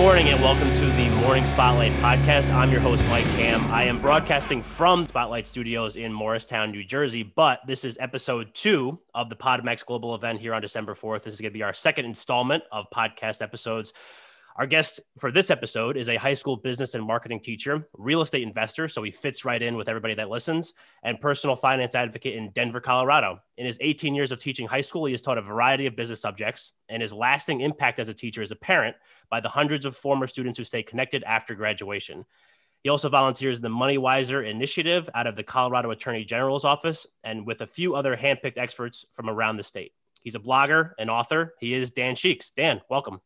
Good morning and welcome to the Morning Spotlight podcast. I'm your host, Mike Ham. I am broadcasting from Spotlight Studios in Morristown, New Jersey, but this is episode two of the PodMax Global event here on December 4th. This is going to be our second installment of podcast episodes. Our guest for this episode is a high school business and marketing teacher, real estate investor, so he fits right in with everybody that listens, and personal finance advocate in Denver, Colorado. In his 18 years of teaching high school, he has taught a variety of business subjects, and his lasting impact as a teacher is apparent by the hundreds of former students who stay connected after graduation. He also volunteers in the Money Wiser initiative out of the Colorado Attorney General's office and with a few other handpicked experts from around the state. He's a blogger and author. He is Dan Sheeks. Dan, welcome.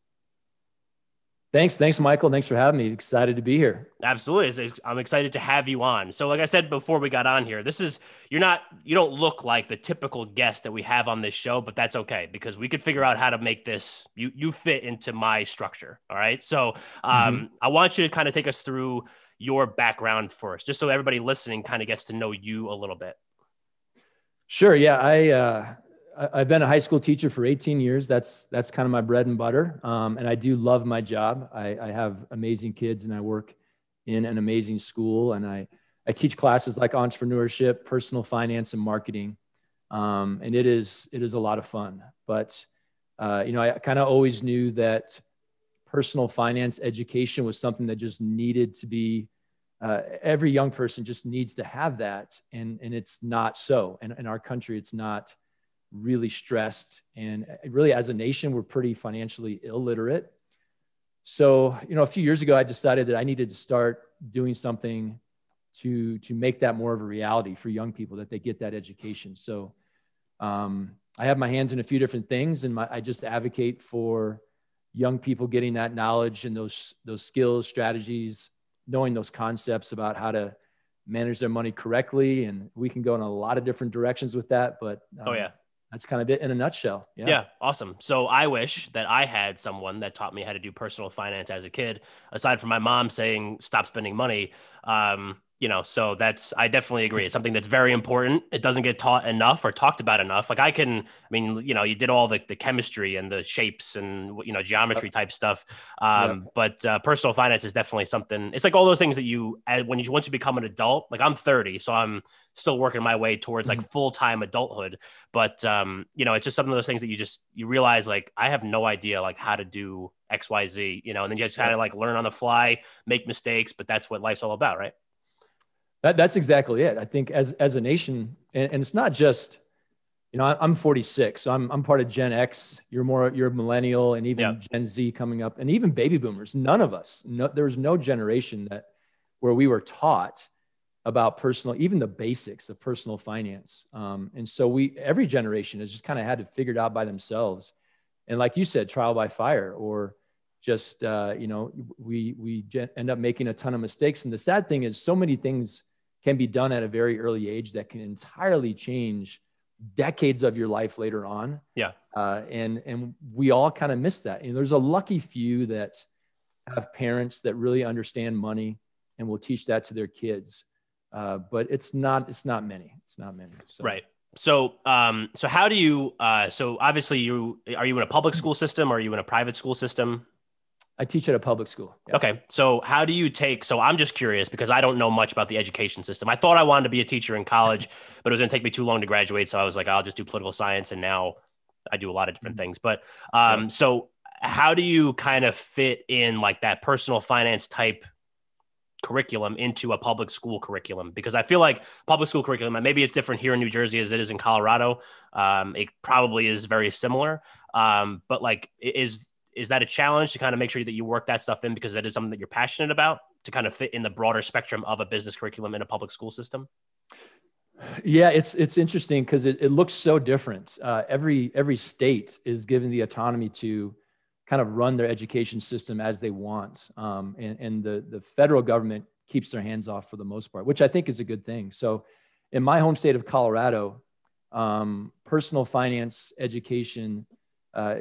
Thanks. Thanks, Michael. Thanks for having me. Excited to be here. Absolutely. I'm excited to have you on. So, like I said before we got on here, this is, you're not, you don't look like the typical guest that we have on this show, but that's okay because we could figure out how to make this, you, you fit into my structure. All right. So, um, mm-hmm. I want you to kind of take us through your background first, just so everybody listening kind of gets to know you a little bit. Sure. Yeah. I, uh, I've been a high school teacher for 18 years. That's that's kind of my bread and butter, um, and I do love my job. I, I, have amazing kids, and I work in an amazing school, and I I teach classes like entrepreneurship, personal finance, and marketing, um, and it is it is a lot of fun. But uh, you know, I kind of always knew that personal finance education was something that just needed to be. Uh, every young person just needs to have that, and and it's not so. And in our country, it's not really stressed. And really, as a nation, we're pretty financially illiterate. So, you know, a few years ago, I decided that I needed to start doing something to, to make that more of a reality for young people, that they get that education. So, um, I have my hands in a few different things, and my, I just advocate for young people getting that knowledge and those, those skills, strategies, knowing those concepts about how to manage their money correctly. And we can go in a lot of different directions with that. But um, oh, yeah that's kind of it in a nutshell. Yeah. yeah. awesome. So I wish that I had someone that taught me how to do personal finance as a kid, aside from my mom saying stop spending money. Um, you know, so that's I definitely agree. It's something that's very important. It doesn't get taught enough or talked about enough. Like I can, I mean, you know, you did all the, the chemistry and the shapes and you know geometry type stuff. Um, yeah. But uh, personal finance is definitely something. It's like all those things that you when you once you become an adult. Like I'm 30, so I'm still working my way towards like mm-hmm. full time adulthood. But um, you know, it's just some of those things that you just you realize like I have no idea like how to do X Y Z. You know, and then you just kind of like learn on the fly, make mistakes. But that's what life's all about, right? That, that's exactly it. I think as as a nation, and, and it's not just, you know, I'm 46, so I'm I'm part of Gen X. You're more you're a millennial, and even yeah. Gen Z coming up, and even baby boomers. None of us, no, there was no generation that where we were taught about personal, even the basics of personal finance. Um, and so we every generation has just kind of had to figure it out by themselves. And like you said, trial by fire, or just uh, you know, we we end up making a ton of mistakes. And the sad thing is, so many things can be done at a very early age that can entirely change decades of your life later on. Yeah. Uh, and and we all kind of miss that. And there's a lucky few that have parents that really understand money and will teach that to their kids. Uh, but it's not it's not many. It's not many. So. Right. So um so how do you uh so obviously you are you in a public school system or are you in a private school system? I teach at a public school. Yeah. Okay. So how do you take so I'm just curious because I don't know much about the education system. I thought I wanted to be a teacher in college, but it was going to take me too long to graduate, so I was like I'll just do political science and now I do a lot of different mm-hmm. things. But um yeah. so how do you kind of fit in like that personal finance type curriculum into a public school curriculum because I feel like public school curriculum, maybe it's different here in New Jersey as it is in Colorado. Um, it probably is very similar. Um, but like, is is that a challenge to kind of make sure that you work that stuff in because that is something that you're passionate about to kind of fit in the broader spectrum of a business curriculum in a public school system? Yeah, it's it's interesting because it, it looks so different. Uh, every every state is given the autonomy to kind of run their education system as they want, um, and, and the the federal government keeps their hands off for the most part, which I think is a good thing. So, in my home state of Colorado, um, personal finance education uh,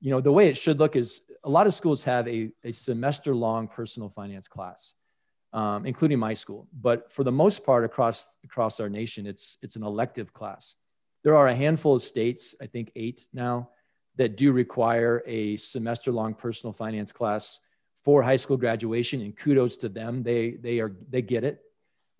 you know, the way it should look is a lot of schools have a, a semester long personal finance class, um, including my school. But for the most part, across, across our nation, it's, it's an elective class. There are a handful of states, I think eight now, that do require a semester long personal finance class for high school graduation and kudos to them. They, they are, they get it.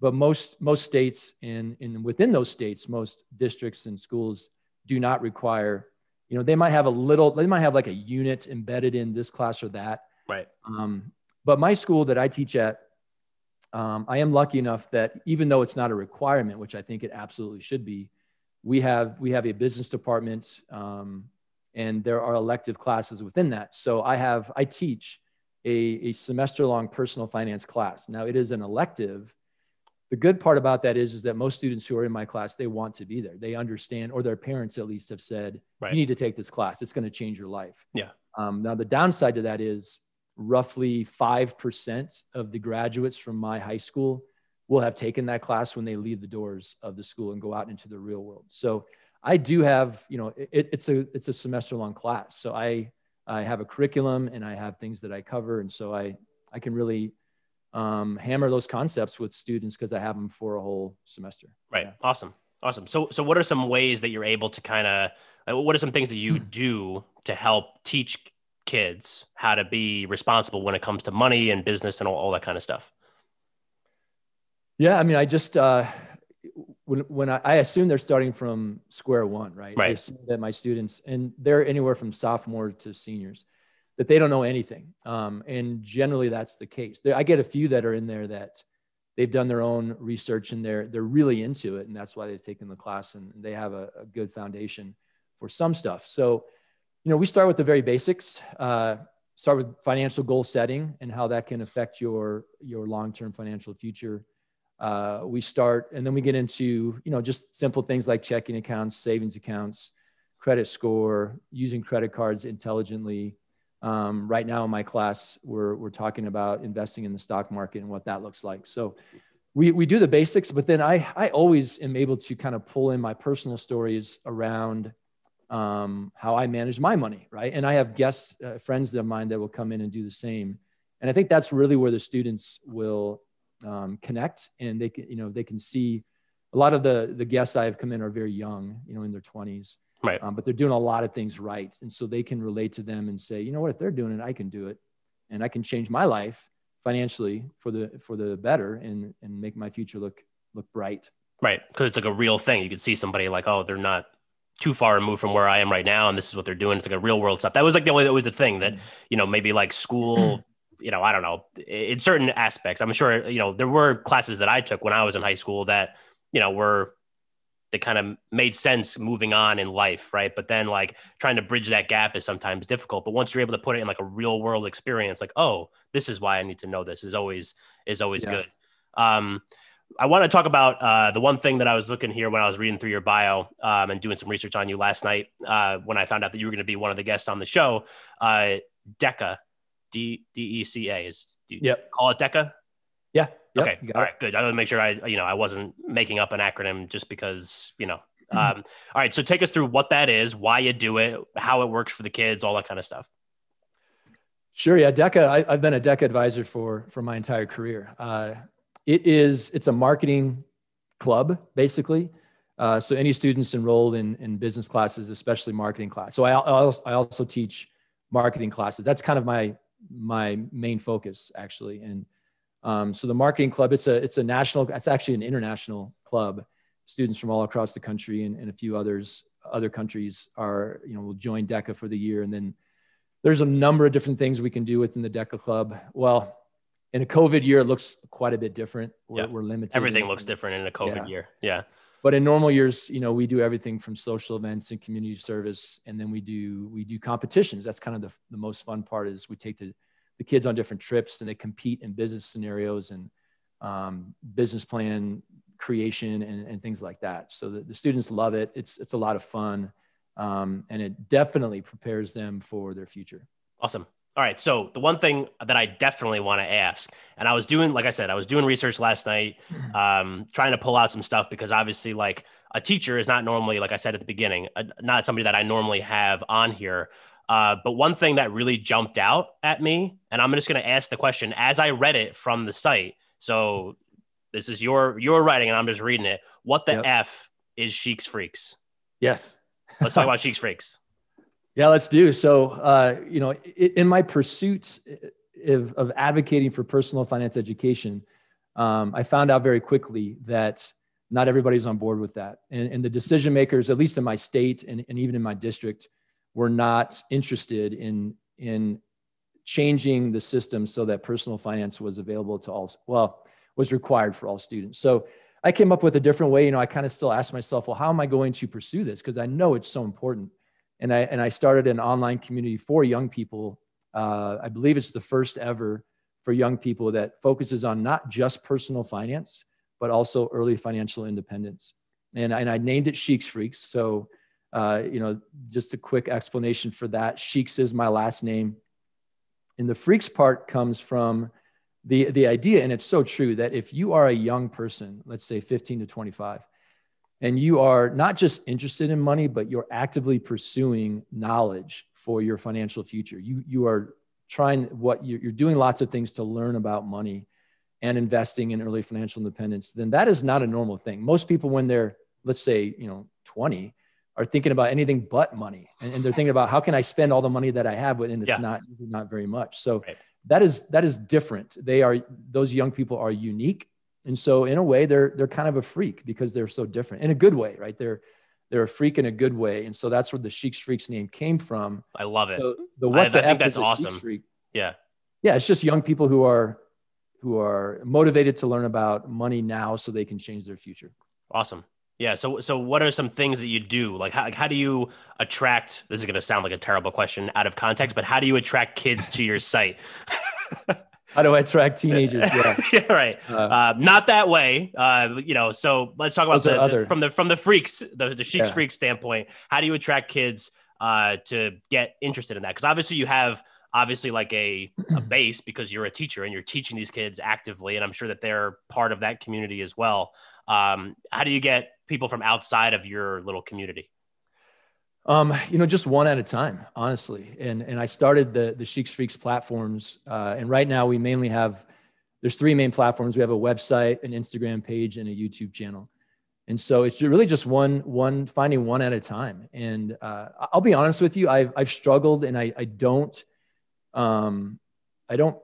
But most, most states and, and within those states, most districts and schools do not require, you know, they might have a little, they might have like a unit embedded in this class or that. Right. Um, but my school that I teach at, um, I am lucky enough that even though it's not a requirement, which I think it absolutely should be, we have we have a business department, um, and there are elective classes within that. So I have I teach a, a semester long personal finance class. Now it is an elective. The good part about that is, is that most students who are in my class, they want to be there. They understand, or their parents at least have said, right. you need to take this class. It's going to change your life. Yeah. Um, now the downside to that is roughly 5% of the graduates from my high school will have taken that class when they leave the doors of the school and go out into the real world. So I do have, you know, it, it's a it's a semester long class. So I I have a curriculum and I have things that I cover, and so I I can really um, hammer those concepts with students because I have them for a whole semester. Right. Yeah. Awesome. Awesome. So so what are some ways that you're able to kind of uh, what are some things that you do to help teach kids how to be responsible when it comes to money and business and all, all that kind of stuff? Yeah, I mean, I just uh, when when I, I, assume they're starting from square one, right? Right. I assume that my students and they're anywhere from sophomore to seniors that they don't know anything, um, and generally that's the case. There, I get a few that are in there that they've done their own research and they're they're really into it, and that's why they've taken the class and they have a, a good foundation for some stuff. So you know, we start with the very basics. Uh, start with financial goal setting and how that can affect your your long-term financial future. Uh, we start, and then we get into you know just simple things like checking accounts, savings accounts, credit score, using credit cards intelligently. Um, right now in my class, we're we're talking about investing in the stock market and what that looks like. So. We, we do the basics, but then I, I always am able to kind of pull in my personal stories around um, how I manage my money, right? And I have guests, uh, friends of mine that will come in and do the same. And I think that's really where the students will um, connect, and they can, you know, they can see. A lot of the the guests I have come in are very young, you know, in their twenties, right? Um, but they're doing a lot of things right, and so they can relate to them and say, you know what, if they're doing it, I can do it, and I can change my life financially for the for the better, and and make my future look look bright. Right, because it's like a real thing. You can see somebody like, oh, they're not too far removed from where I am right now, and this is what they're doing. It's like a real world stuff. That was like the only that was the thing that mm. you know maybe like school. You know, I don't know. In certain aspects, I'm sure you know there were classes that I took when I was in high school that you know were that kind of made sense moving on in life, right? But then like trying to bridge that gap is sometimes difficult. But once you're able to put it in like a real world experience, like oh, this is why I need to know this is always is always yeah. good. Um, I want to talk about uh, the one thing that I was looking here when I was reading through your bio um, and doing some research on you last night uh, when I found out that you were going to be one of the guests on the show. Uh, DECA, D D E C A is. Do you yep. call it DECA? Yeah. Yep, okay. All right. Good. I want to make sure I, you know, I wasn't making up an acronym just because, you know. Mm-hmm. Um, all right. So take us through what that is, why you do it, how it works for the kids, all that kind of stuff. Sure. Yeah. DECA. I, have been a DECA advisor for for my entire career. Uh, it is it's a marketing club basically. Uh, so any students enrolled in, in business classes, especially marketing class. So I, I also, I also teach marketing classes. That's kind of my my main focus actually. And um, so the marketing club, it's a it's a national, it's actually an international club. Students from all across the country and, and a few others other countries are you know will join DECA for the year. And then there's a number of different things we can do within the DECA club. Well, in a COVID year, it looks quite a bit different. We're, yeah. we're limited. Everything looks different in a COVID yeah. year. Yeah. But in normal years, you know, we do everything from social events and community service, and then we do we do competitions. That's kind of the, the most fun part is we take the, the kids on different trips and they compete in business scenarios and um, business plan creation and, and things like that. So the, the students love it. It's it's a lot of fun, um, and it definitely prepares them for their future. Awesome. All right. So the one thing that I definitely want to ask, and I was doing, like I said, I was doing research last night, um, trying to pull out some stuff because obviously, like a teacher is not normally, like I said at the beginning, a, not somebody that I normally have on here. Uh, but one thing that really jumped out at me, and I'm just going to ask the question as I read it from the site. So this is your your writing, and I'm just reading it. What the yep. f is Sheeks Freaks? Yes. Let's talk about Sheeks Freaks. Yeah, let's do. So, uh, you know, in my pursuit of, of advocating for personal finance education, um, I found out very quickly that not everybody's on board with that. And, and the decision makers, at least in my state and, and even in my district, were not interested in, in changing the system so that personal finance was available to all, well, was required for all students. So I came up with a different way. You know, I kind of still ask myself, well, how am I going to pursue this? Because I know it's so important. And I, and I started an online community for young people. Uh, I believe it's the first ever for young people that focuses on not just personal finance, but also early financial independence. And, and I named it Sheeks Freaks. So, uh, you know, just a quick explanation for that. Sheeks is my last name. And the freaks part comes from the, the idea, and it's so true, that if you are a young person, let's say 15 to 25, and you are not just interested in money, but you're actively pursuing knowledge for your financial future, you, you are trying what you're, you're doing lots of things to learn about money and investing in early financial independence, then that is not a normal thing. Most people, when they're, let's say, you know, 20, are thinking about anything but money. And, and, they're thinking about how can I spend all the money that I have, and it's yeah. not, not very much. So right. that is, that is different. They are, those young people are unique. And so in a way, they're, they're kind of a freak because they're so different in a good way, right? They're, they're a freak in a good way. And so that's where the Sheeks Freaks name came from. I love it. So the what I, the I think that's awesome. Yeah. Yeah. It's just young people who are, who are motivated to learn about money now so they can change their future. Awesome. Yeah. So, so what are some things that you do? Like, how, how do you attract? This is going to sound like a terrible question out of context, but how do you attract kids to your site? how do I attract teenagers? Yeah, yeah right. Uh, uh, not that way. Uh, you know. So let's talk about the, other... the, from the from the freaks, the the Sheeks yeah. freak standpoint. How do you attract kids uh, to get interested in that? Because obviously you have obviously like a, a base because you're a teacher and you're teaching these kids actively, and I'm sure that they're part of that community as well. Um, how do you get people from outside of your little community? Um, you know, just one at a time, honestly. And and I started the the Sheeks Freaks platforms, uh, and right now we mainly have there's three main platforms. We have a website, an Instagram page, and a YouTube channel. And so it's really just one one finding one at a time. And uh, I'll be honest with you, I've I've struggled, and I I don't um I don't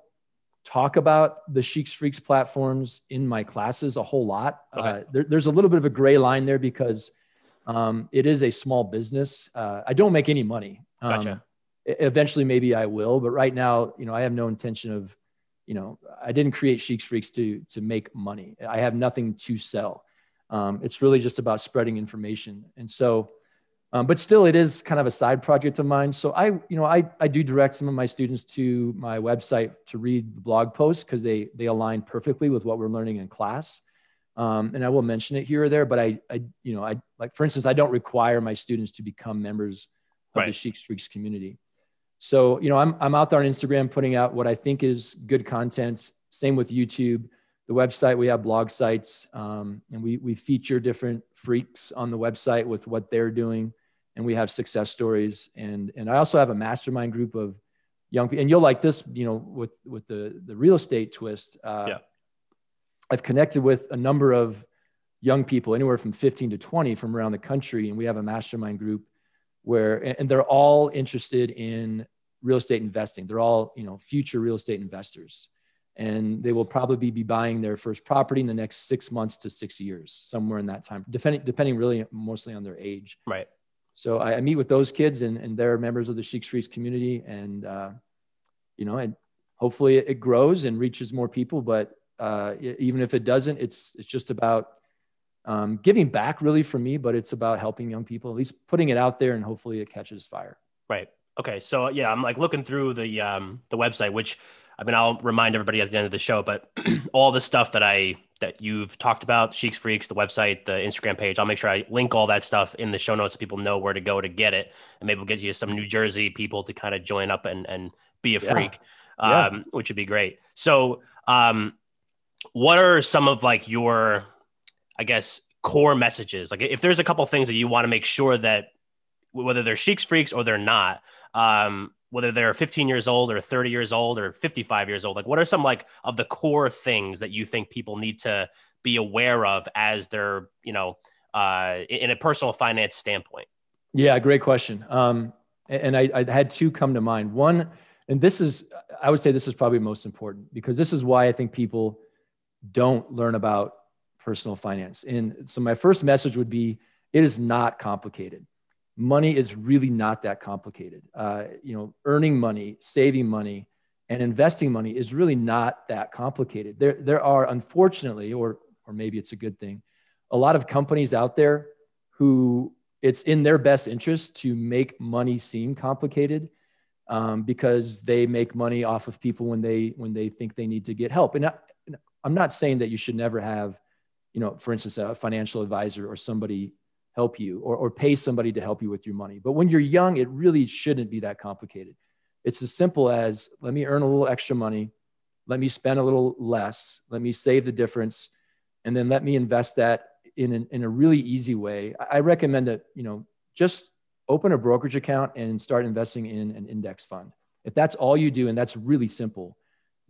talk about the Sheeks Freaks platforms in my classes a whole lot. Okay. Uh, there, there's a little bit of a gray line there because um, it is a small business. Uh, I don't make any money. Um, gotcha. Eventually, maybe I will, but right now, you know, I have no intention of, you know, I didn't create Sheeks Freaks to to make money. I have nothing to sell. Um, it's really just about spreading information, and so um, but still, it is kind of a side project of mine. So I, you know, I, I do direct some of my students to my website to read the blog posts because they they align perfectly with what we're learning in class. Um, and I will mention it here or there, but I, I, you know, I like for instance, I don't require my students to become members of right. the Sheeks Freaks community. So you know, I'm I'm out there on Instagram putting out what I think is good content. Same with YouTube the website we have blog sites um, and we, we feature different freaks on the website with what they're doing and we have success stories and and i also have a mastermind group of young people and you'll like this you know with with the the real estate twist uh, yeah. i've connected with a number of young people anywhere from 15 to 20 from around the country and we have a mastermind group where and they're all interested in real estate investing they're all you know future real estate investors and they will probably be buying their first property in the next six months to six years, somewhere in that time, depending depending really mostly on their age. Right. So I, I meet with those kids, and, and they're members of the Sheeks Freaks community, and uh, you know, and hopefully it grows and reaches more people. But uh, even if it doesn't, it's it's just about um, giving back, really, for me. But it's about helping young people, at least putting it out there, and hopefully it catches fire. Right. Okay. So yeah, I'm like looking through the um, the website, which I mean, I'll remind everybody at the end of the show, but all the stuff that I that you've talked about, Sheeks Freaks, the website, the Instagram page, I'll make sure I link all that stuff in the show notes so people know where to go to get it, and maybe we'll get you some New Jersey people to kind of join up and and be a yeah. freak, um, yeah. which would be great. So, um, what are some of like your, I guess, core messages? Like, if there's a couple things that you want to make sure that whether they're Sheeks Freaks or they're not, um, whether they're 15 years old or 30 years old or 55 years old like what are some like of the core things that you think people need to be aware of as they're you know uh, in a personal finance standpoint yeah great question um, and I, I, had two come to mind one and this is, I would say this is probably most important because this is why I think people don't learn about personal finance. And so my first message would be it is not complicated. Money is really not that complicated. Uh, you know, earning money, saving money, and investing money is really not that complicated. There, there are unfortunately, or or maybe it's a good thing, a lot of companies out there who it's in their best interest to make money seem complicated um, because they make money off of people when they when they think they need to get help. And I, I'm not saying that you should never have, you know, for instance, a financial advisor or somebody help you or, or pay somebody to help you with your money. But when you're young, it really shouldn't be that complicated. It's as simple as let me earn a little extra money, let me spend a little less, let me save the difference, and then let me invest that in, an, in a really easy way. I recommend that, you know, just open a brokerage account and start investing in an index fund. If that's all you do, and that's really simple,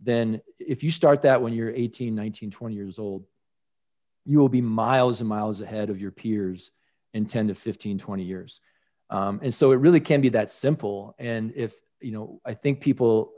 then if you start that when you're 18, 19, 20 years old, you will be miles and miles ahead of your peers in 10 to 15, 20 years. Um, and so it really can be that simple. And if, you know, I think people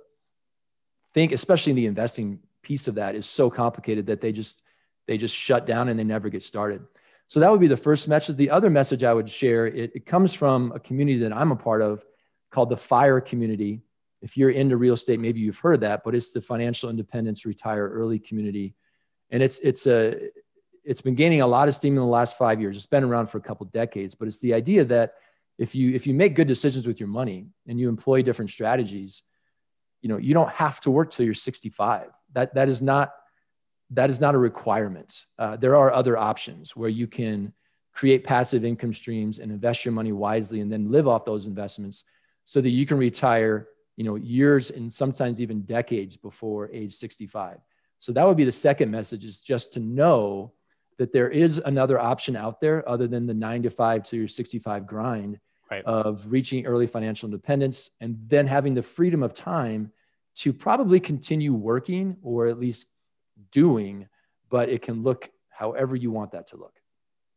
think, especially the investing piece of that is so complicated that they just, they just shut down and they never get started. So that would be the first message. The other message I would share, it, it comes from a community that I'm a part of called the FIRE community. If you're into real estate, maybe you've heard that, but it's the Financial Independence Retire Early community. And it's, it's, a, it's been gaining a lot of steam in the last five years. It's been around for a couple decades, but it's the idea that if you, if you make good decisions with your money and you employ different strategies, you know, you don't have to work till you're 65. That, that is not that is not a requirement. Uh, there are other options where you can create passive income streams and invest your money wisely and then live off those investments so that you can retire you know years and sometimes even decades before age 65 so that would be the second message is just to know that there is another option out there other than the 9 to 5 to 65 grind right. of reaching early financial independence and then having the freedom of time to probably continue working or at least doing, but it can look however you want that to look.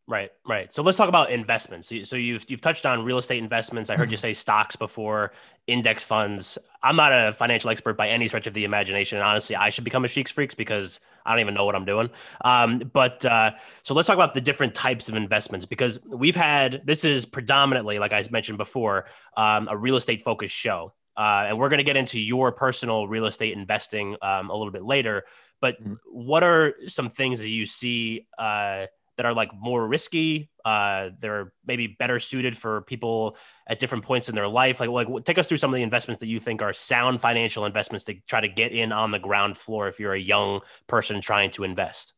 Right, right. So let's talk about investments. So you've you've touched on real estate investments. I heard you say stocks before, index funds. I'm not a financial expert by any stretch of the imagination. And honestly, I should become a Sheeks Freaks because I don't even know what I'm doing. Um, but uh, so let's talk about the different types of investments because we've had this is predominantly, like I mentioned before, um, a real estate focused show. Uh, and we're going to get into your personal real estate investing um, a little bit later. But mm-hmm. what are some things that you see uh, that are like more risky? Uh, they're maybe better suited for people at different points in their life. Like, like take us through some of the investments that you think are sound financial investments to try to get in on the ground floor if you're a young person trying to invest.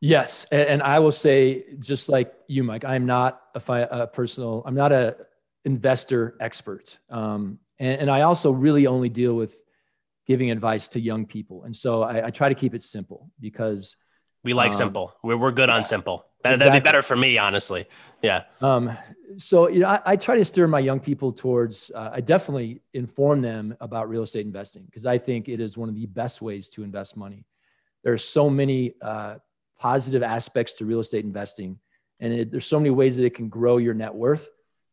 Yes, and I will say, just like you, Mike, I'm not a, fi- a personal, I'm not a investor expert, um, and, and I also really only deal with giving advice to young people. And so I, I try to keep it simple because we like um, simple. We're, we're good yeah, on simple. That, exactly. That'd be better for me, honestly. Yeah. Um, so, you know, I, I, try to steer my young people towards, uh, I definitely inform them about real estate investing because I think it is one of the best ways to invest money. There are so many uh, positive aspects to real estate investing, and it, there's so many ways that it can grow your net worth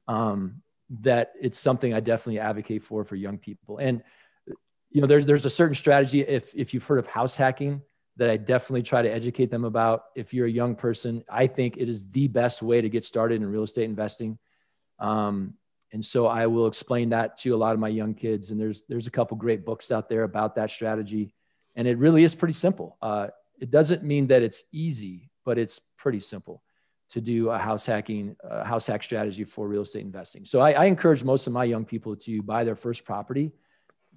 um, that it's something I definitely advocate for for young people. And you know, there's there's a certain strategy if if you've heard of house hacking that I definitely try to educate them about. If you're a young person, I think it is the best way to get started in real estate investing. Um, and so I will explain that to a lot of my young kids. And there's there's a couple great books out there about that strategy, and it really is pretty simple. Uh, it doesn't mean that it's easy, but it's pretty simple to do a house hacking uh, house hack strategy for real estate investing. So I, I encourage most of my young people to buy their first property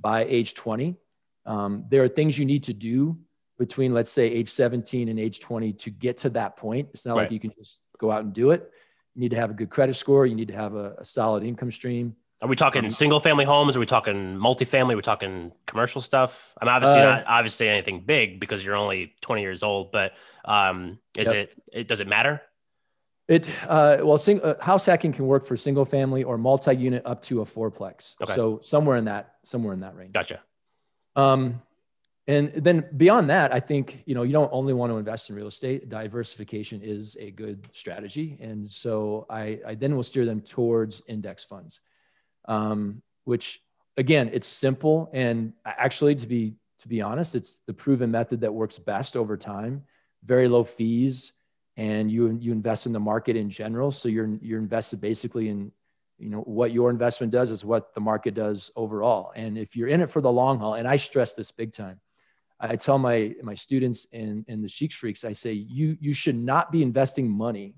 by age 20. Um, there are things you need to do between, let's say, age 17 and age 20 to get to that point. It's not right. like you can just go out and do it. You need to have a good credit score. You need to have a, a solid income stream. Are we talking um, single family homes? Are we talking multifamily? Are we talking commercial stuff? I'm obviously uh, not obviously anything big because you're only 20 years old, but um, is yep. it, it, does it matter? It uh, well, sing, uh, house hacking can work for single family or multi-unit up to a fourplex. Okay. So somewhere in that somewhere in that range. Gotcha. Um, and then beyond that, I think you know you don't only want to invest in real estate. Diversification is a good strategy, and so I, I then will steer them towards index funds, um, which again, it's simple. And actually, to be, to be honest, it's the proven method that works best over time, very low fees. And you, you invest in the market in general. So you're, you're invested basically in, you know, what your investment does is what the market does overall. And if you're in it for the long haul, and I stress this big time, I tell my my students and and the Sheeks Freaks, I say you you should not be investing money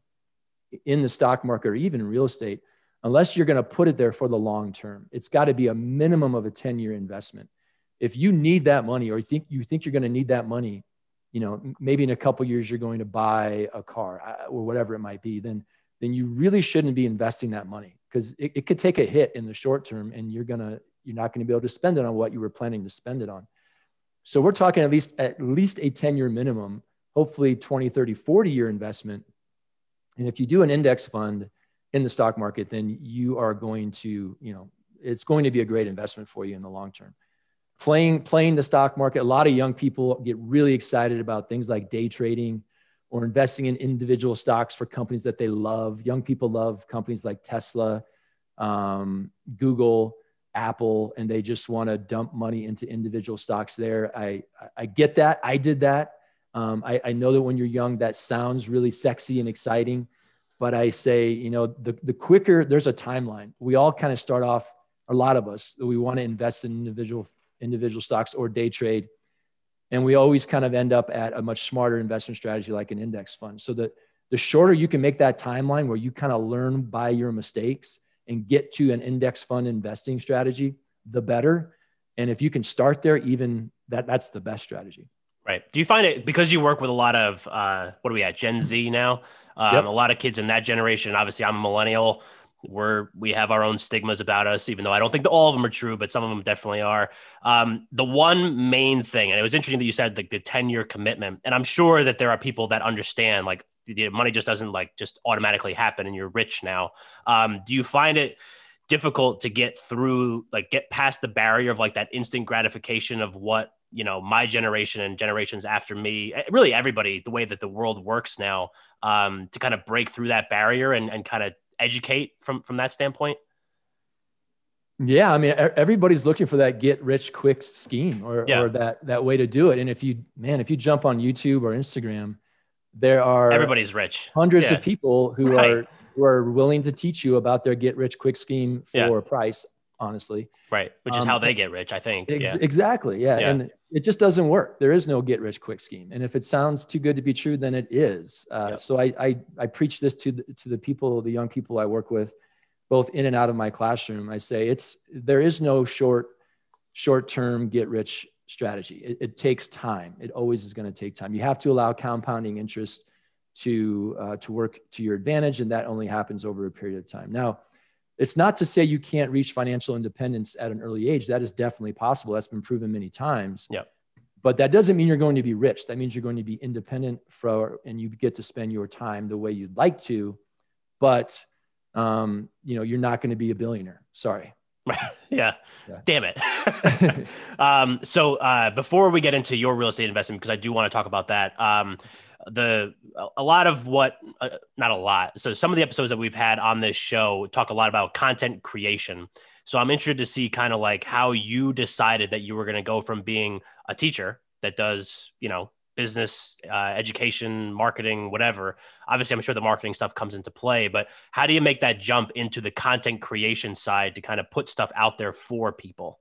in the stock market or even real estate unless you're going to put it there for the long term. It's got to be a minimum of a 10 year investment. If you need that money or you think you think you're going to need that money, you know, maybe in a couple years you're going to buy a car uh, or whatever it might be, then then you really shouldn't be investing that money because it, it could take a hit in the short term and you're gonna you're not going to be able to spend it on what you were planning to spend it on. So we're talking at least at least a 10 year minimum, hopefully 20, 30, 40 year investment. And if you do an index fund in the stock market, then you are going to, you know, it's going to be a great investment for you in the long term. Playing, playing the stock market, a lot of young people get really excited about things like day trading or investing in individual stocks for companies that they love. Young people love companies like Tesla, um, Google, Apple and they just want to dump money into individual stocks there. I, I get that. I did that. Um, I, I know that when you're young, that sounds really sexy and exciting. But I say, you know, the, the quicker there's a timeline, we all kind of start off, a lot of us, we want to invest in individual individual stocks or day trade. And we always kind of end up at a much smarter investment strategy like an index fund. So the, the shorter you can make that timeline where you kind of learn by your mistakes and get to an index fund investing strategy, the better. And if you can start there, even that that's the best strategy. Right. Do you find it because you work with a lot of uh, what are we at Gen Z now? Um, yep. A lot of kids in that generation. Obviously, I'm a millennial. We're we have our own stigmas about us, even though I don't think that all of them are true, but some of them definitely are. Um, the one main thing, and it was interesting that you said like the 10 year commitment, and I'm sure that there are people that understand like the money just doesn't like just automatically happen and you're rich now. Um, do you find it difficult to get through, like get past the barrier of like that instant gratification of what, you know, my generation and generations after me, eh, really everybody, the way that the world works now, um, to kind of break through that barrier and, and kind of educate from, from that standpoint? Yeah, I mean, everybody's looking for that get rich quick scheme or, yeah. or that that way to do it. And if you, man, if you jump on YouTube or Instagram, there are everybody's rich hundreds yeah. of people who right. are who are willing to teach you about their get rich quick scheme for yeah. a price honestly right which is um, how they get rich i think ex- yeah. exactly yeah. and it just doesn't work there is no get rich quick scheme and if it sounds too good to be true then it is uh, yep. so I, I i preach this to the, to the people the young people i work with both in and out of my classroom i say it's there is no short short term get rich strategy. It, it takes time. It always is going to take time. You have to allow compounding interest to uh, to work to your advantage, and that only happens over a period of time. Now, it's not to say you can't reach financial independence at an early age. That is definitely possible. That's been proven many times. Yeah. But that doesn't mean you're going to be rich. That means you're going to be independent for, and you get to spend your time the way you'd like to. But um, you know, you're not going to be a billionaire. Sorry. yeah. yeah. Damn it. um, so uh, before we get into your real estate investment, because I do want to talk about that, um, the a lot of what uh, not a lot so some of the episodes that we've had on this show talk a lot about content creation so i'm interested to see kind of like how you decided that you were going to go from being a teacher that does you know business, uh, education, marketing, whatever. Obviously, I'm sure the marketing stuff comes into play, but how do you make that jump into the content creation side to kind of put stuff out there for people?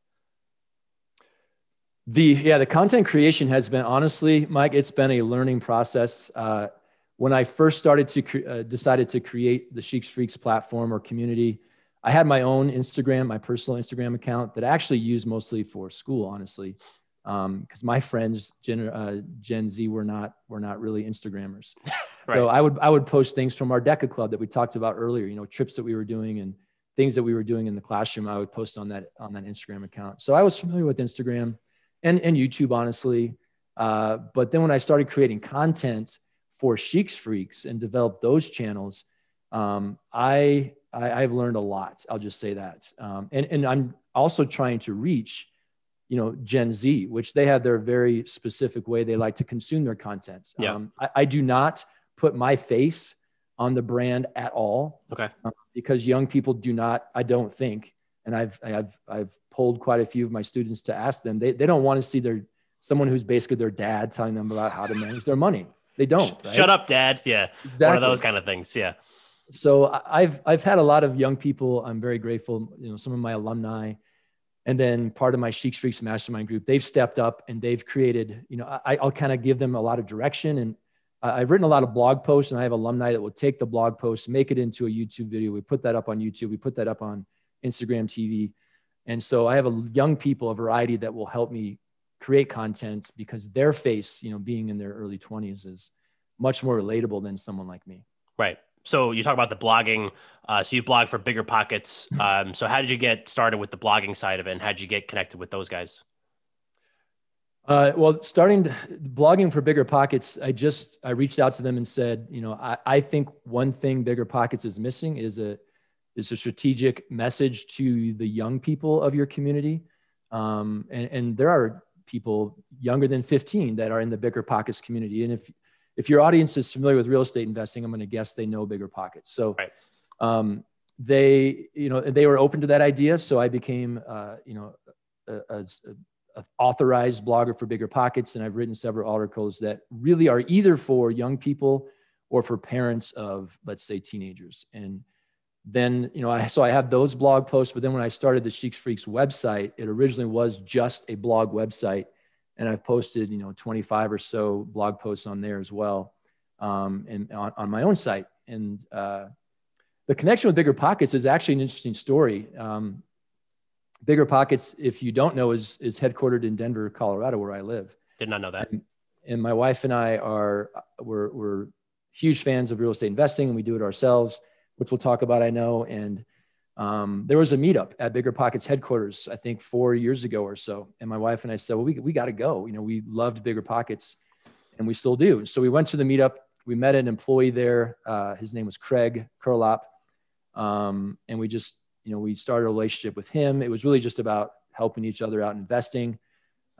The yeah, the content creation has been honestly, Mike. It's been a learning process. Uh, when I first started to cre- uh, decided to create the Sheeks Freaks platform or community, I had my own Instagram, my personal Instagram account that I actually used mostly for school, honestly because um, my friends Gen, uh, Gen Z were not were not really Instagrammers. right. So I would I would post things from our DECA club that we talked about earlier. You know, trips that we were doing and things that we were doing in the classroom. I would post on that on that Instagram account. So I was familiar with Instagram and and YouTube, honestly. Uh, but then when I started creating content for Sheeks Freaks and developed those channels, um, I, I have learned a lot. I'll just say that. Um, and and I'm also trying to reach you know gen z which they have their very specific way they like to consume their content yeah. Um, I, I, do not put my face on the brand at all okay um, because young people do not i don't think and I've I've I've pulled quite a few of my students to ask them. They they don't want to see their someone who's basically their dad telling them about how to manage their money. They don't. Right? Shut up, dad. Yeah, exactly. One of those kind of things. Yeah. So I've I've had a lot of young people. I'm very grateful. You know, some of my alumni, and then part of my Sheeks Freaks Mastermind group. They've stepped up and they've created. You know, I, I'll kind of give them a lot of direction and I've written a lot of blog posts and I have alumni that will take the blog posts, make it into a YouTube video. We put that up on YouTube. We put that up on Instagram TV. And so I have a young people, a variety that will help me create content because their face, you know, being in their early 20s is much more relatable than someone like me. Right. So you talk about the blogging. Uh, so you blog for Bigger Pockets. Um, so how did you get started with the blogging side of it, and how did you get connected with those guys? Uh, well, starting to, blogging for Bigger Pockets, I just I reached out to them and said, you know, I, I think one thing Bigger Pockets is missing is a is a strategic message to the young people of your community, um, and, and there are people younger than 15 that are in the Bigger Pockets community, and if if your audience is familiar with real estate investing, I'm going to guess they know Bigger Pockets. So. Right. Um, they, you know, they were open to that idea. So I became, uh, you know, a, a, authorized blogger for Bigger Pockets, and I've written several articles that really are either for young people or for parents of, let's say, teenagers. And then, you know, I, so I have those blog posts, but then when I started the Sheeks Freaks website, it originally was just a blog website. And I've posted, you know, 25 or so blog posts on there as well, um, and on, on my own site. And uh, the connection with Bigger Pockets is actually an interesting story. Um, Bigger Pockets, if you don't know, is is headquartered in Denver, Colorado, where I live. Did not know that. And, and my wife and I are we're, we're huge fans of real estate investing, and we do it ourselves, which we'll talk about. I know. And um, there was a meetup at Bigger Pockets headquarters, I think four years ago or so. And my wife and I said, "Well, we we got to go. You know, we loved Bigger Pockets, and we still do." So we went to the meetup. We met an employee there. Uh, his name was Craig Curelop, um, and we just you know, we started a relationship with him. It was really just about helping each other out investing.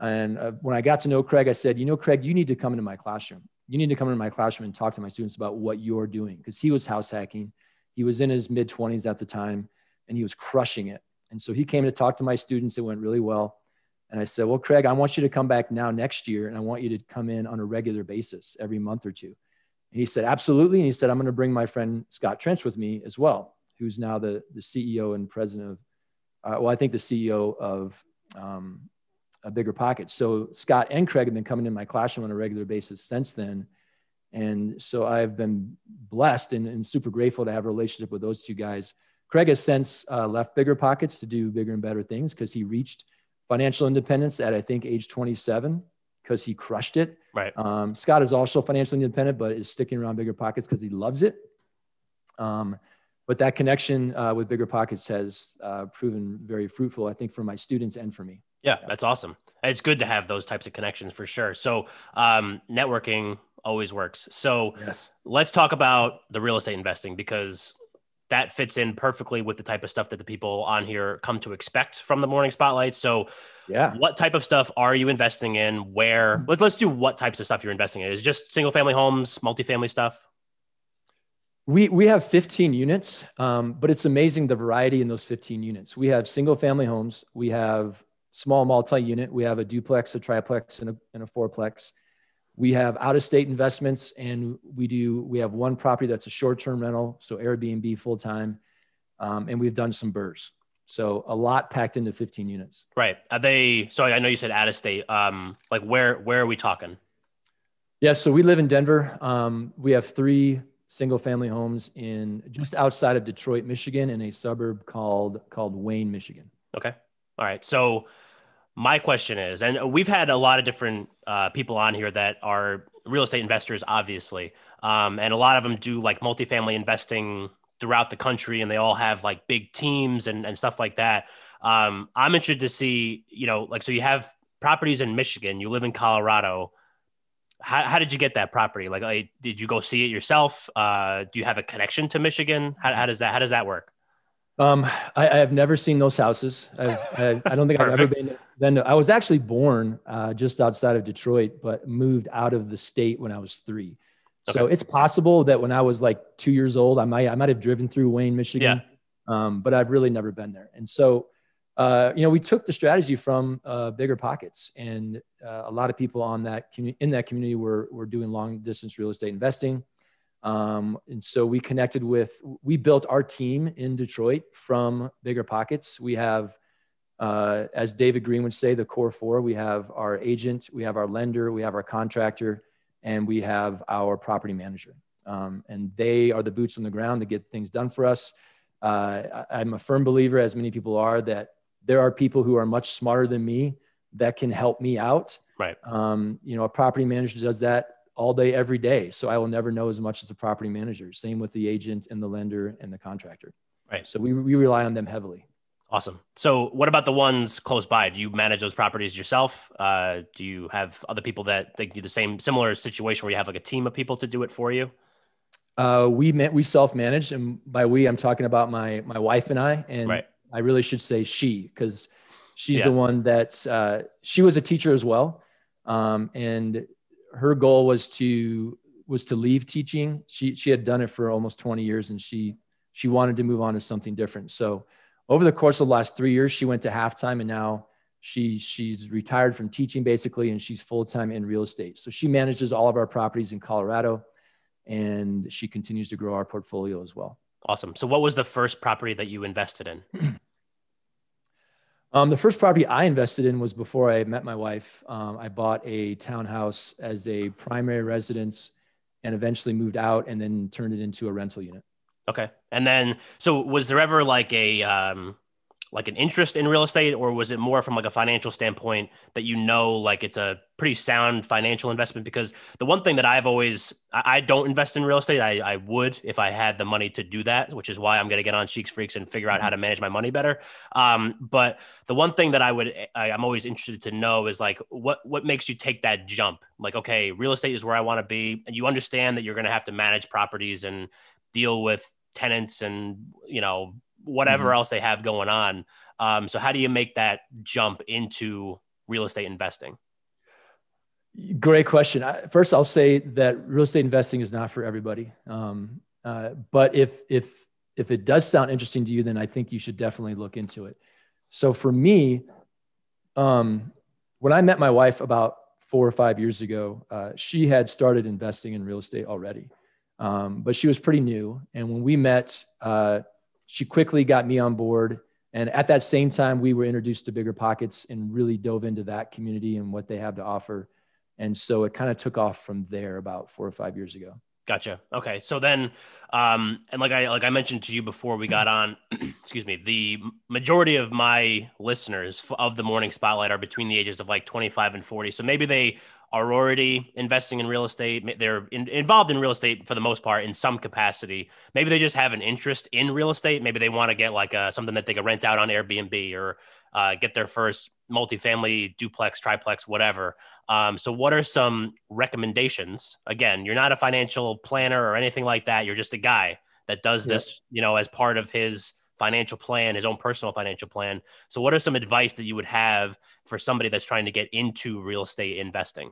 And uh, when I got to know Craig, I said, you know, Craig, you need to come into my classroom. You need to come into my classroom and talk to my students about what you're doing because he was house hacking. He was in his mid 20s at the time and he was crushing it. And so he came to talk to my students. It went really well. And I said, Well, Craig, I want you to come back now next year and I want you to come in on a regular basis every month or two. And he said, Absolutely. And he said, I'm going to bring my friend Scott Trench with me as well who's now the, the CEO and president of, uh, well, I think the CEO of um, a Bigger Pocket. So Scott and Craig have been coming in my classroom on a regular basis since then. And so I've been blessed and, and super grateful to have a relationship with those two guys. Craig has since uh, left Bigger Pockets to do bigger and better things because he reached financial independence at, I think, age 27 because he crushed it. Right. Um, Scott is also financially independent, but is sticking around Bigger Pockets because he loves it. Um, but that connection uh, with bigger pockets has uh, proven very fruitful i think for my students and for me yeah that's awesome it's good to have those types of connections for sure so um, networking always works so yes. let's talk about the real estate investing because that fits in perfectly with the type of stuff that the people on here come to expect from the morning spotlight. So yeah. what type of stuff are you investing in? Where? Hmm. let's, let's do what types of stuff you're investing in. Is just single family homes multifamily stuff? We, we have 15 units, um, but it's amazing the variety in those 15 units. We have single family homes, we have small multi unit, we have a duplex, a triplex, and a, and a fourplex. We have out of state investments, and we do we have one property that's a short term rental, so Airbnb full time, um, and we've done some BRRRRs. So a lot packed into 15 units. Right. Are they? So I know you said out of state. Um, like where where are we talking? Yeah. So we live in Denver. Um, we have three single family homes in just outside of Detroit, Michigan, in a suburb called called Wayne, Michigan. Okay. All right. So my question is, and we've had a lot of different uh, people on here that are real estate investors, obviously, um, and a lot of them do like multifamily investing throughout the country, and they all have like big teams and, and stuff like that. Um, I'm interested to see, you know, like so you have properties in Michigan, you live in Colorado how, how did you get that property? Like, like, did you go see it yourself? Uh, do you have a connection to Michigan? How, how does that, how does that work? Um, I, I, have never seen those houses. I've, I, I don't think I've ever been, to, I was actually born uh, just outside of Detroit, but moved out of the state when I was three. Okay. So it's possible that when I was like two years old, I might, I might have driven through Wayne, Michigan. Yeah. Um, but I've really never been there. And so uh, you know, we took the strategy from uh, bigger pockets, and uh, a lot of people on that commu- in that community were were doing long distance real estate investing. Um, and so we connected with, we built our team in Detroit from Bigger Pockets. We have, uh, as David Greene would say, the core four. We have our agent, we have our lender, we have our contractor, and we have our property manager. Um, and they are the boots on the ground to get things done for us. Uh, I'm a firm believer, as many people are, that there are people who are much smarter than me that can help me out. Right. Um, you know, a property manager does that all day, every day. So I will never know as much as a property manager. Same with the agent and the lender and the contractor. Right. So we, we rely on them heavily. Awesome. So what about the ones close by? Do you manage those properties yourself? Uh, do you have other people that think do the same similar situation where you have like a team of people to do it for you? Uh, we met, we self-manage and by we, I'm talking about my, my wife and I, and right. I really should say she, cause she's Yeah. the one that, uh, she was a teacher as well. Um, and her goal was to was to leave teaching. She she had done it for almost 20 years and she she wanted to move on to something different. So over the course of the last three years, she went to halftime and now she she's retired from teaching basically and she's full-time in real estate. So she manages all of our properties in Colorado and she continues to grow our portfolio as well. Awesome. So what was the first property that you invested in? Um, the first property I invested in was before I met my wife. Um, I bought a townhouse as a primary residence and eventually moved out and then turned it into a rental unit. Okay. And then, so was there ever like a, um, like an interest in real estate or was it more from like a financial standpoint that you know like it's a pretty sound financial investment? Because the one thing that i've always i, don't invest in real estate. I, I would if i had the money to do that which is why i'm going to get on SheeksFreaks and figure out how to manage my money better. Um, but the one thing that i would I, i'm always interested to know is like what what makes you take that jump? Like okay real estate is where i want to be and you understand that you're going to have to manage properties and deal with tenants and you know whatever Mhm. else they have going on. Um, so how do you make that jump into real estate investing? Great question. First, I'll say that real estate investing is not for everybody. Um, uh, but if if if it does sound interesting to you, then I think you should definitely look into it. So for me, um, when I met my wife about four or five years ago, uh, she had started investing in real estate already, um, but she was pretty new. And when we met, uh, she quickly got me on board. And at that same time, we were introduced to Bigger Pockets and really dove into that community and what they have to offer. And so it kind of took off from there about four or five years ago. Gotcha. Okay. So then, um, and like I like I mentioned to you before we got on, excuse me, the majority of my listeners of the morning spotlight are between the ages of like 25 and 40. So maybe they are already investing in real estate. They're in, involved in real estate for the most part in some capacity. Maybe they just have an interest in real estate. Maybe they want to get like a, something that they could rent out on Airbnb or uh, get their first multifamily duplex, triplex, whatever. Um, so, what are some recommendations? Again, you're not a financial planner or anything like that. You're just a guy that does Yep. this, you know, as part of his financial plan, his own personal financial plan. So, what are some advice that you would have for somebody that's trying to get into real estate investing?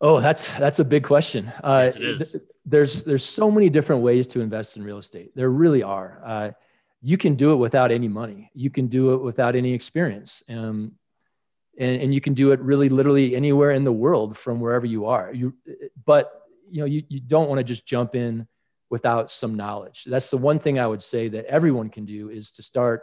Oh, that's that's a big question. Uh, Yes, th- there's there's so many different ways to invest in real estate. There really are. Uh, you can do it without any money. You can do it without any experience, um, and and you can do it really literally anywhere in the world from wherever you are. You, but you know you you don't want to just jump in without some knowledge. That's the one thing I would say that everyone can do is to start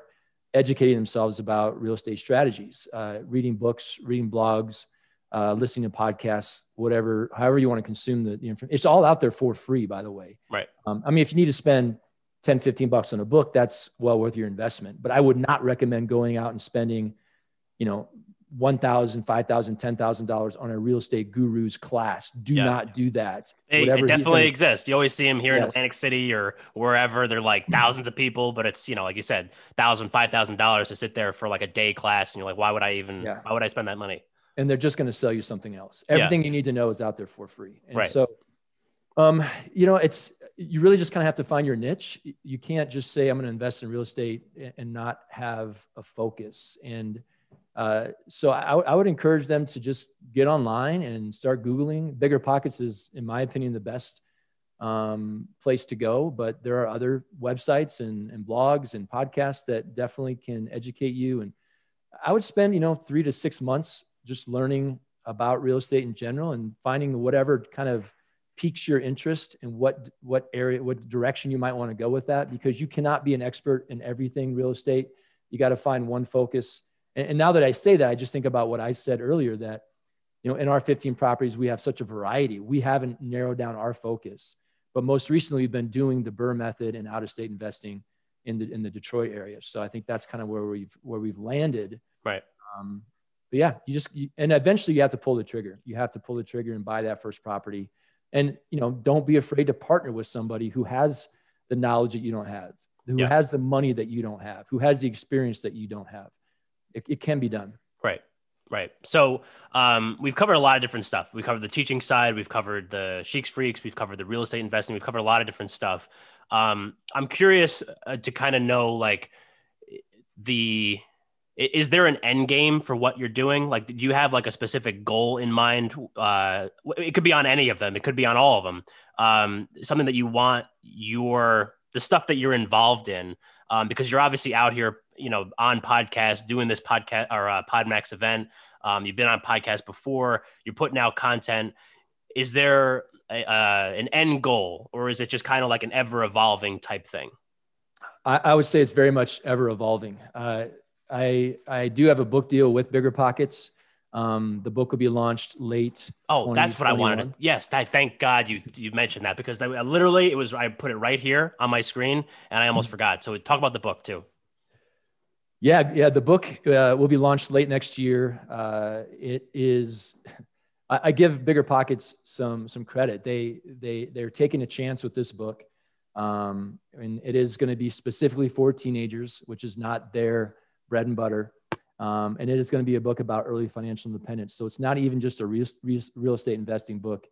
educating themselves about real estate strategies, uh, reading books, reading blogs uh, listening to podcasts, whatever, however you want to consume the, the information. It's all out there for free, by the way. Right. Um, I mean, if you need to spend 10, 15 bucks on a book, that's well worth your investment. But I would not recommend going out and spending, you know, $1,000, $5,000, $10,000 on a real estate guru's class. Do Yeah. not do that. They, Whatever it definitely exists. You always see them here in Atlantic City or wherever. They're like thousands of people, but it's you know, like you said, thousand, five thousand dollars to sit there for like a day class, and you're like, why would I even? Yeah. Why would I spend that money? and they're just going to sell you something else. Yeah. Everything you need to know is out there for free. And Right. so, um, you know, it's, you really just kind of have to find your niche. You can't just say, I'm going to invest in real estate and not have a focus. And, uh, so I, I would encourage them to just get online and start Googling. Bigger Pockets is, in my opinion, the best um, place to go, but there are other websites and, and blogs and podcasts that definitely can educate you. And I would spend, you know, three to six months just learning about real estate in general and finding whatever kind of piques your interest and what what area what direction you might want to go with that because you cannot be an expert in everything real estate you got to find one focus and, and, now that i say that i just think about what i said earlier that you know in our 15 properties we have such a variety. We haven't narrowed down our focus but most recently we've been doing the BRRRR method and out of state investing in the in the detroit area. So i think that's kind of where we've where we've landed. Right. Um, but yeah you just you, and eventually you have to pull the trigger. You have to pull the trigger and buy that first property. And you know don't be afraid to partner with somebody who has the knowledge that you don't have who yeah. has the money that you don't have who has the experience that you don't have it, it can be done. Right right. So um, we've covered a lot of different stuff. We covered the teaching side we've covered the SheeksFreaks we've covered the real estate investing we've covered a lot of different stuff. Um, i'm curious uh, to kind of know like the is there an end game for what you're doing? Like do you have like a specific goal in mind? Uh it could be on any of them it could be on all of them. Um something that you want your the stuff that you're involved in um because you're obviously out here you know on podcast doing this podcast or uh, podmax event. Um you've been on podcast before. You're putting out content. Is there a, uh, an end goal or is it just kind of like an ever evolving type thing? I, I would say it's very much ever evolving uh I I do have a book deal with Bigger Pockets. Um, the book will be launched late. Oh, that's what I wanted. Yes, I thank God you you mentioned that because that, literally it was I put it right here on my screen and I almost mm-hmm. forgot. So talk about the book too. Yeah, yeah. The book uh, will be launched late next year. Uh, it is. I, I, give Bigger Pockets some some credit. They they they're taking a chance with this book, um, and it is going to be specifically for teenagers, which is not their bread and butter. Um, and it is going to be a book about early financial independence. So it's not even just a real, real estate investing book.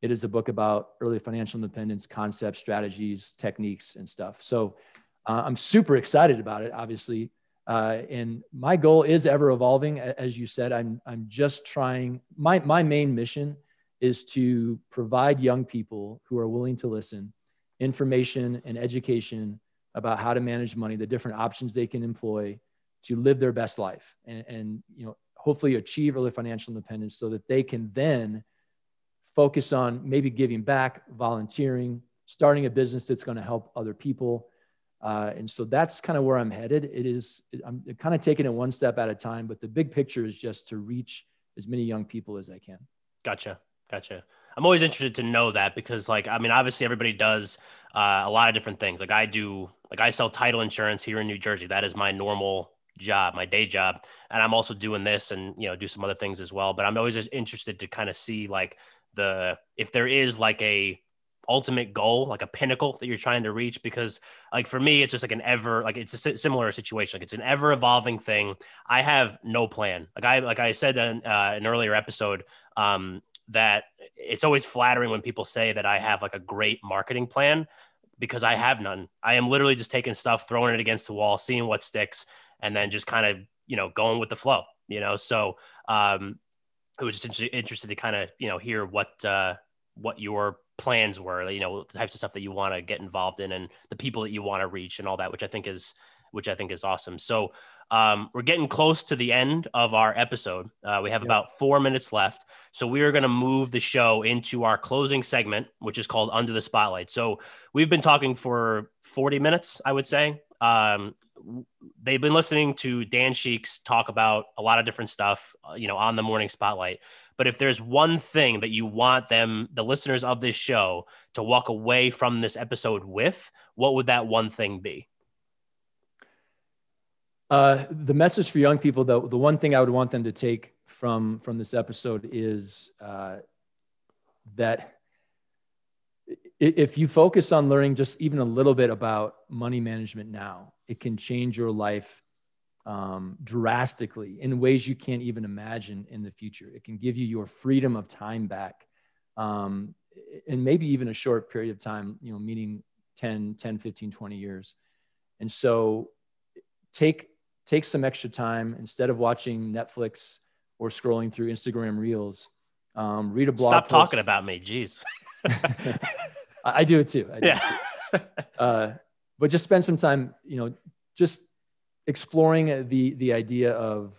It is a book about early financial independence concepts, strategies, techniques, and stuff. So uh, I'm super excited about it, obviously. Uh, and my goal is ever evolving. As you said, I'm, I'm just trying, my, my main mission is to provide young people who are willing to listen information and education about how to manage money, the different options they can employ, to live their best life and, and you know hopefully achieve early financial independence so that they can then focus on maybe giving back volunteering starting a business that's going to help other people. Uh, and so that's kind of where i'm headed. It is i'm kind of taking it one step at a time but the big picture is just to reach as many young people as i can. Gotcha. Gotcha. I'm always interested to know that because like i mean obviously everybody does uh, a lot of different things. Like i do like i sell title insurance here in new jersey. That is my normal job, my day job, and I'm also doing this and you know do some other things as well. But I'm always just interested to kind of see like the if there is like a ultimate goal, like a pinnacle that you're trying to reach. Because like for me, it's just like an ever like it's a similar situation. Like it's an ever evolving thing. I have no plan. Like I like I said in uh, an earlier episode. Um, that it's always flattering when people say that I have like a great marketing plan because I have none. I am literally just taking stuff, throwing it against the wall, seeing what sticks, and then just kind of you know going with the flow you know? So um it was just interested to kind of you know hear what uh what your plans were you know the types of stuff that you want to get involved in and the people that you want to reach and all that which i think is which i think is awesome. So um, we're getting close to the end of our episode. Uh, we have about four minutes left. So we are going to move the show into our closing segment which is called under the spotlight. So we've been talking for 40 minutes i would say. Um, they've been listening to Dan Sheeks talk about a lot of different stuff, uh, you know, on the morning spotlight. But if there's one thing that you want them, the listeners of this show, to walk away from this episode with, what would that one thing be? Uh, the message for young people, though, the one thing I would want them to take from from this episode is uh, that if you focus on learning just even a little bit about money management now, it can change your life um, drastically in ways you can't even imagine in the future. It can give you your freedom of time back. Um, and maybe even a short period of time, you know, meaning 10, 10, 15, 20 years. And so take, take some extra time instead of watching Netflix or scrolling through Instagram reels, um, read a blog. Stop post. talking about me. Jeez. I, I do it too. Do yeah. It too. Uh, but just spend some time, you know, just exploring the the idea of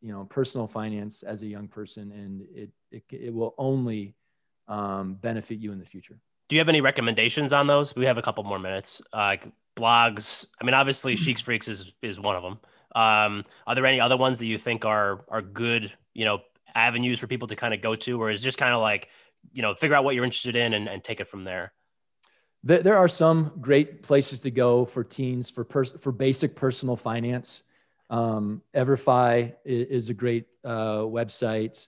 you know personal finance as a young person, and it it, it will only um, benefit you in the future. Do you have any recommendations on those? We have a couple more minutes. Uh, blogs. I mean, obviously, SheeksFreaks is is one of them. Um, are there any other ones that you think are are good? You know, avenues for people to kind of go to, or is just kind of like you know figure out what you're interested in and, and take it from there? There, are some great places to go for teens for pers- for basic personal finance. Um, Everfi is, is a great uh, website.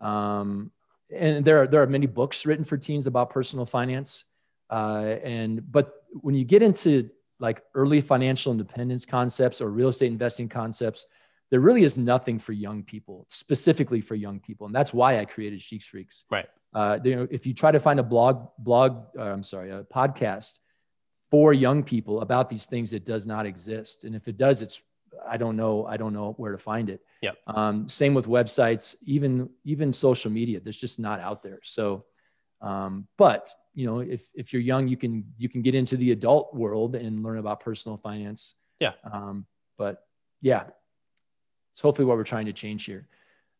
Um, and there are there are many books written for teens about personal finance. Uh, and but when you get into like early financial independence concepts or real estate investing concepts, there really is nothing for young people, specifically for young people, and that's why I created SheeksFreaks. Right. Uh, you know, if you try to find a blog, blog, uh, I'm sorry, a podcast for young people about these things, it does not exist. And if it does, it's I don't know. I don't know where to find it. Yep. Um, same with websites, even even social media. There's just not out there. So, um, but you know, if if you're young, you can you can get into the adult world and learn about personal finance. Yeah. Um, but yeah, it's hopefully what we're trying to change here.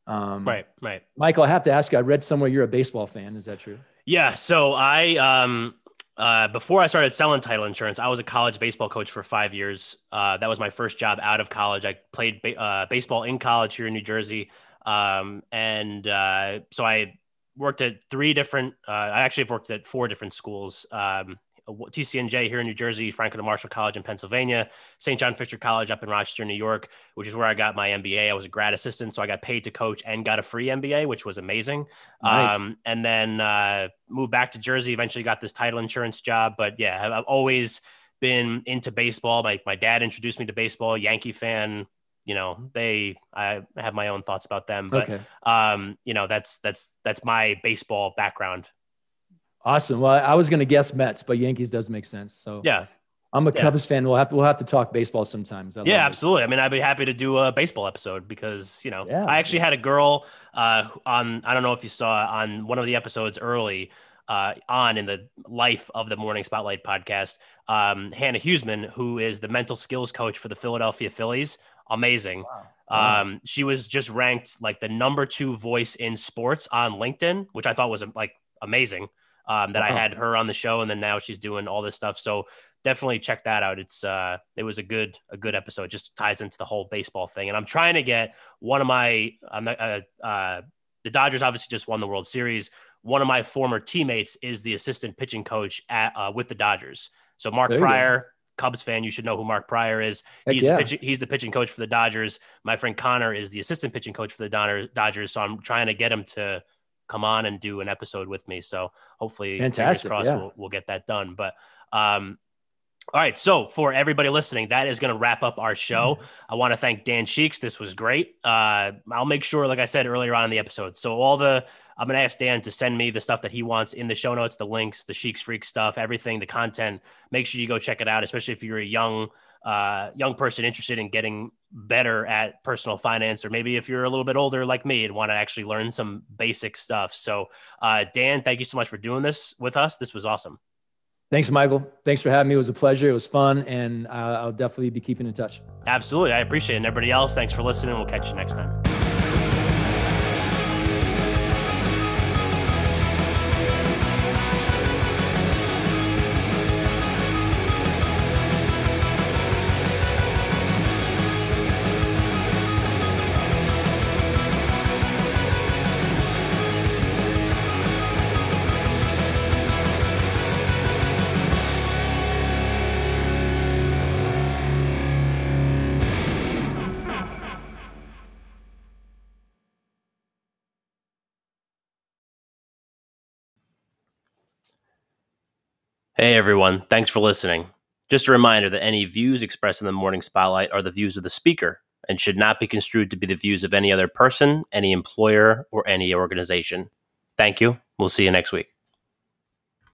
Um, right. Right. Michael, I have to ask you. I read somewhere you're a baseball fan. Is that true? Yeah. So I um uh, before I started selling title insurance, I was a college baseball coach for five years. Uh, that was my first job out of college. I played ba- uh, baseball in college here in New Jersey. Um, and uh, so I worked at three different, uh, I actually have worked at four different schools um, TCNJ here in New Jersey, Franklin Marshall College in Pennsylvania, St. John Fisher College up in Rochester, New York, which is where I got my MBA. I was a grad assistant, so I got paid to coach and got a free MBA, which was amazing. Nice. Um, and then uh, moved back to Jersey. Eventually, got this title insurance job. But yeah, I've always been into baseball. My my dad introduced me to baseball. Yankee fan. You know, they I have my own thoughts about them, but okay. um, you know, that's that's that's my baseball background Awesome. Well, I was going to guess Mets, but Yankees does make sense. So yeah, I'm a yeah. Cubs fan. We'll have to we'll have to talk baseball sometimes. I yeah, absolutely. I mean, I'd be happy to do a baseball episode because you know yeah. I actually had a girl uh, on. I don't know if you saw on one of the episodes early. Uh, on in the life of the Morning Spotlight podcast, um, Hannah Huesman, who is the mental skills coach for the Philadelphia Phillies, amazing. Wow. Wow. Um, she was just ranked like the number two voice in sports on LinkedIn, which I thought was like amazing um, that I had her on the show, and then now she's doing all this stuff. So definitely check that out. It's uh, it was a good a good episode. Just ties into the whole baseball thing, and I'm trying to get one of my I'm uh, uh, the Dodgers obviously just won the World Series. One of my former teammates is the assistant pitching coach at uh, with the Dodgers. So Mark Prior. Cubs fan, you should know who Mark Prior is. He's, yeah. the pitching, he's the pitching coach for the Dodgers. My friend Connor is the assistant pitching coach for the Dodgers. So I'm trying to get him to come on and do an episode with me. So hopefully, fantastic, crossed, yeah. we'll, we'll get that done. But um, all right. So for everybody listening, that is going to wrap up our show. Mm-hmm. I want to thank Dan Sheeks. This was great. Uh, I'll make sure, like I said earlier on in the episode, so all the I'm going to ask Dan to send me the stuff that he wants in the show notes, the links, the SheeksFreak stuff, everything, the content. Make sure you go check it out, especially if you're a young uh, young person interested in getting better at personal finance, or maybe if you're a little bit older like me and want to actually learn some basic stuff. So, uh, Dan, thank you so much for doing this with us. This was awesome. Thanks, Michael. Thanks for having me. It was a pleasure. It was fun, and uh, I'll definitely be keeping in touch. Absolutely. I appreciate it. And everybody else, thanks for listening. We'll catch you next time. Hey everyone, thanks for listening. Just a reminder that any views expressed in the morning spotlight are the views of the speaker and should not be construed to be the views of any other person, any employer, or any organization. Thank you. We'll see you next week.